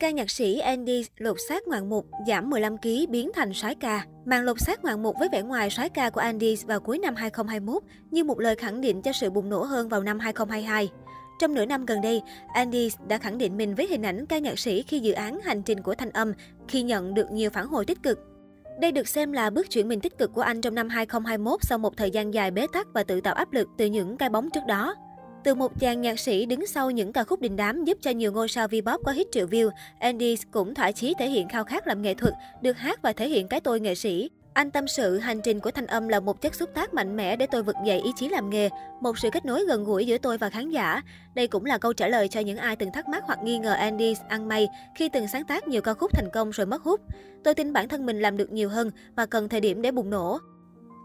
Ca nhạc sĩ Andy lột xác ngoạn mục, giảm 15kg biến thành soái ca. Màn lột xác ngoạn mục với vẻ ngoài soái ca của Andy vào cuối năm 2021 như một lời khẳng định cho sự bùng nổ hơn vào năm 2022. Trong nửa năm gần đây, Andy đã khẳng định mình với hình ảnh ca nhạc sĩ khi dự án Hành trình của thanh âm, khi nhận được nhiều phản hồi tích cực. Đây được xem là bước chuyển mình tích cực của anh trong năm 2021 sau một thời gian dài bế tắc và tự tạo áp lực từ những cái bóng trước đó. Từ một chàng nhạc sĩ đứng sau những ca khúc đình đám giúp cho nhiều ngôi sao V-pop có hit triệu view, Andy cũng thỏa chí thể hiện khao khát làm nghệ thuật, được hát và thể hiện cái tôi nghệ sĩ. Anh tâm sự hành trình của thanh âm là một chất xúc tác mạnh mẽ để tôi vực dậy ý chí làm nghề, một sự kết nối gần gũi giữa tôi và khán giả. Đây cũng là câu trả lời cho những ai từng thắc mắc hoặc nghi ngờ Andy ăn may khi từng sáng tác nhiều ca khúc thành công rồi mất hút. Tôi tin bản thân mình làm được nhiều hơn và cần thời điểm để bùng nổ.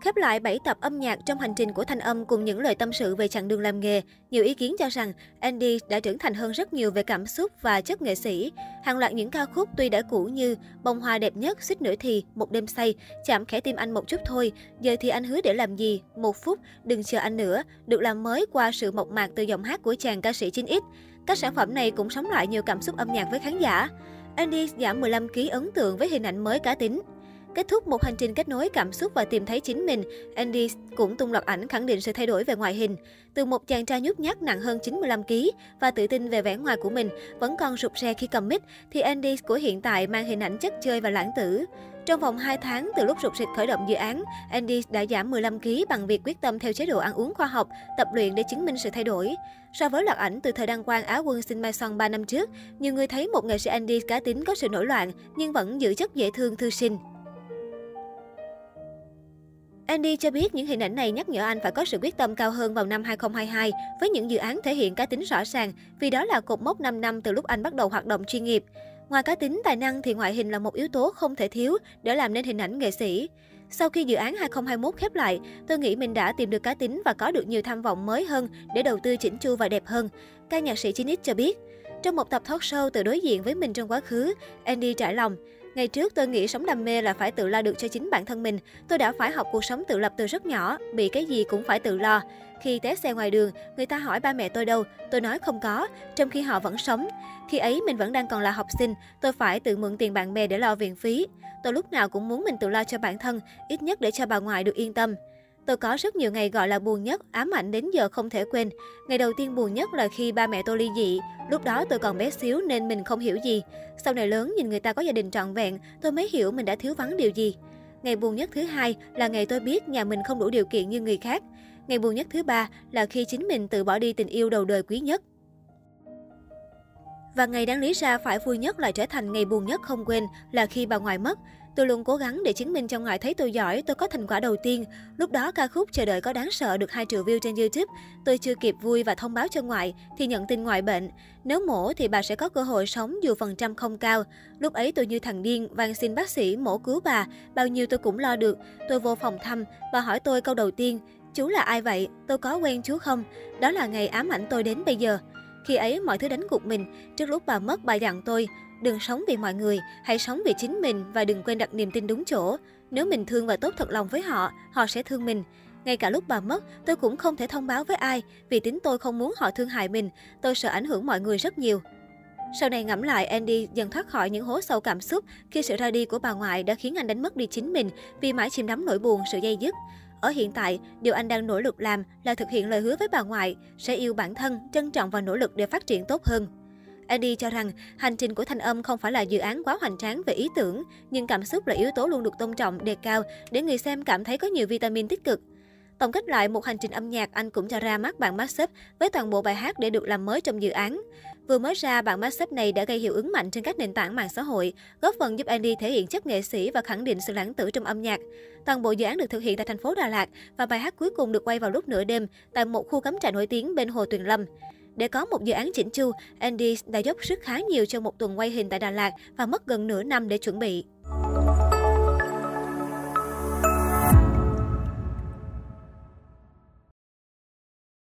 Khép lại 7 tập âm nhạc trong hành trình của thanh âm cùng những lời tâm sự về chặng đường làm nghề, nhiều ý kiến cho rằng Andy đã trưởng thành hơn rất nhiều về cảm xúc và chất nghệ sĩ. Hàng loạt những ca khúc tuy đã cũ như Bông hoa đẹp nhất, Xích nửa thì, Một đêm say, Chạm khẽ tim anh một chút thôi, Giờ thì anh hứa để làm gì, Một phút, Đừng chờ anh nữa, được làm mới qua sự mộc mạc từ giọng hát của chàng ca sĩ 9X. Các sản phẩm này cũng sống lại nhiều cảm xúc âm nhạc với khán giả. Andy giảm 15 kg ấn tượng với hình ảnh mới cá tính. Kết thúc một hành trình kết nối cảm xúc và tìm thấy chính mình, Andy cũng tung loạt ảnh khẳng định sự thay đổi về ngoại hình. Từ một chàng trai nhút nhát nặng hơn 95kg và tự tin về vẻ ngoài của mình, vẫn còn rụt rè khi cầm mic, thì Andy của hiện tại mang hình ảnh chất chơi và lãng tử. Trong vòng 2 tháng từ lúc rụt rịch khởi động dự án, Andy đã giảm 15kg bằng việc quyết tâm theo chế độ ăn uống khoa học, tập luyện để chứng minh sự thay đổi. So với loạt ảnh từ thời đăng quang Á quân Sinh Mai Son 3 năm trước, nhiều người thấy một nghệ sĩ Andy cá tính có sự nổi loạn nhưng vẫn giữ chất dễ thương thư sinh. Andy cho biết những hình ảnh này nhắc nhở anh phải có sự quyết tâm cao hơn vào năm 2022 với những dự án thể hiện cá tính rõ ràng, vì đó là cột mốc 5 năm từ lúc anh bắt đầu hoạt động chuyên nghiệp. Ngoài cá tính, tài năng thì ngoại hình là một yếu tố không thể thiếu để làm nên hình ảnh nghệ sĩ. Sau khi dự án 2021 khép lại, tôi nghĩ mình đã tìm được cá tính và có được nhiều tham vọng mới hơn để đầu tư chỉnh chu và đẹp hơn. Ca nhạc sĩ Chinix cho biết. Trong một tập talk show từ đối diện với mình trong quá khứ, Andy trải lòng. Ngày trước tôi nghĩ sống đam mê là phải tự lo được cho chính bản thân mình. Tôi đã phải học cuộc sống tự lập từ rất nhỏ, bị cái gì cũng phải tự lo. Khi té xe ngoài đường, người ta hỏi ba mẹ tôi đâu, tôi nói không có, trong khi họ vẫn sống. Khi ấy mình vẫn đang còn là học sinh, tôi phải tự mượn tiền bạn bè để lo viện phí. Tôi lúc nào cũng muốn mình tự lo cho bản thân, ít nhất để cho bà ngoại được yên tâm. Tôi có rất nhiều ngày gọi là buồn nhất, ám ảnh đến giờ không thể quên. Ngày đầu tiên buồn nhất là khi ba mẹ tôi ly dị. Lúc đó tôi còn bé xíu nên mình không hiểu gì. Sau này lớn nhìn người ta có gia đình trọn vẹn, tôi mới hiểu mình đã thiếu vắng điều gì. Ngày buồn nhất thứ hai là ngày tôi biết nhà mình không đủ điều kiện như người khác. Ngày buồn nhất thứ ba là khi chính mình tự bỏ đi tình yêu đầu đời quý nhất. Và ngày đáng lý ra phải vui nhất lại trở thành ngày buồn nhất không quên là khi bà ngoại mất. Tôi luôn cố gắng để chứng minh cho ngoại thấy tôi giỏi, tôi có thành quả đầu tiên. Lúc đó ca khúc Chờ đợi có đáng sợ được 2 triệu view trên YouTube. Tôi chưa kịp vui và thông báo cho ngoại thì nhận tin ngoại bệnh. Nếu mổ thì bà sẽ có cơ hội sống dù phần trăm không cao. Lúc ấy tôi như thằng điên, van xin bác sĩ mổ cứu bà. Bao nhiêu tôi cũng lo được. Tôi vô phòng thăm, bà hỏi tôi câu đầu tiên, chú là ai vậy? Tôi có quen chú không? Đó là ngày ám ảnh tôi đến bây giờ. Khi ấy mọi thứ đánh gục mình, trước lúc bà mất bà dặn tôi, đừng sống vì mọi người, hãy sống vì chính mình và đừng quên đặt niềm tin đúng chỗ. Nếu mình thương và tốt thật lòng với họ, họ sẽ thương mình. Ngay cả lúc bà mất, tôi cũng không thể thông báo với ai vì tính tôi không muốn họ thương hại mình, tôi sợ ảnh hưởng mọi người rất nhiều. Sau này ngẫm lại, Andy dần thoát khỏi những hố sâu cảm xúc khi sự ra đi của bà ngoại đã khiến anh đánh mất đi chính mình vì mãi chìm đắm nỗi buồn, sự dây dứt. Ở hiện tại, điều anh đang nỗ lực làm là thực hiện lời hứa với bà ngoại, sẽ yêu bản thân, trân trọng và nỗ lực để phát triển tốt hơn. Andy cho rằng hành trình của thanh âm không phải là dự án quá hoành tráng về ý tưởng, nhưng cảm xúc là yếu tố luôn được tôn trọng, đề cao để người xem cảm thấy có nhiều vitamin tích cực. Tổng kết lại một hành trình âm nhạc, anh cũng cho ra mắt bản mashup với toàn bộ bài hát để được làm mới trong dự án. Vừa mới ra, bản mashup này đã gây hiệu ứng mạnh trên các nền tảng mạng xã hội, góp phần giúp Andy thể hiện chất nghệ sĩ và khẳng định sự lãng tử trong âm nhạc. Toàn bộ dự án được thực hiện tại thành phố Đà Lạt và bài hát cuối cùng được quay vào lúc nửa đêm tại một khu cắm trại nổi tiếng bên hồ Tuyền Lâm. Để có một dự án chỉnh chu, Andy đã dốc sức khá nhiều cho một tuần quay hình tại Đà Lạt và mất gần nửa năm để chuẩn bị.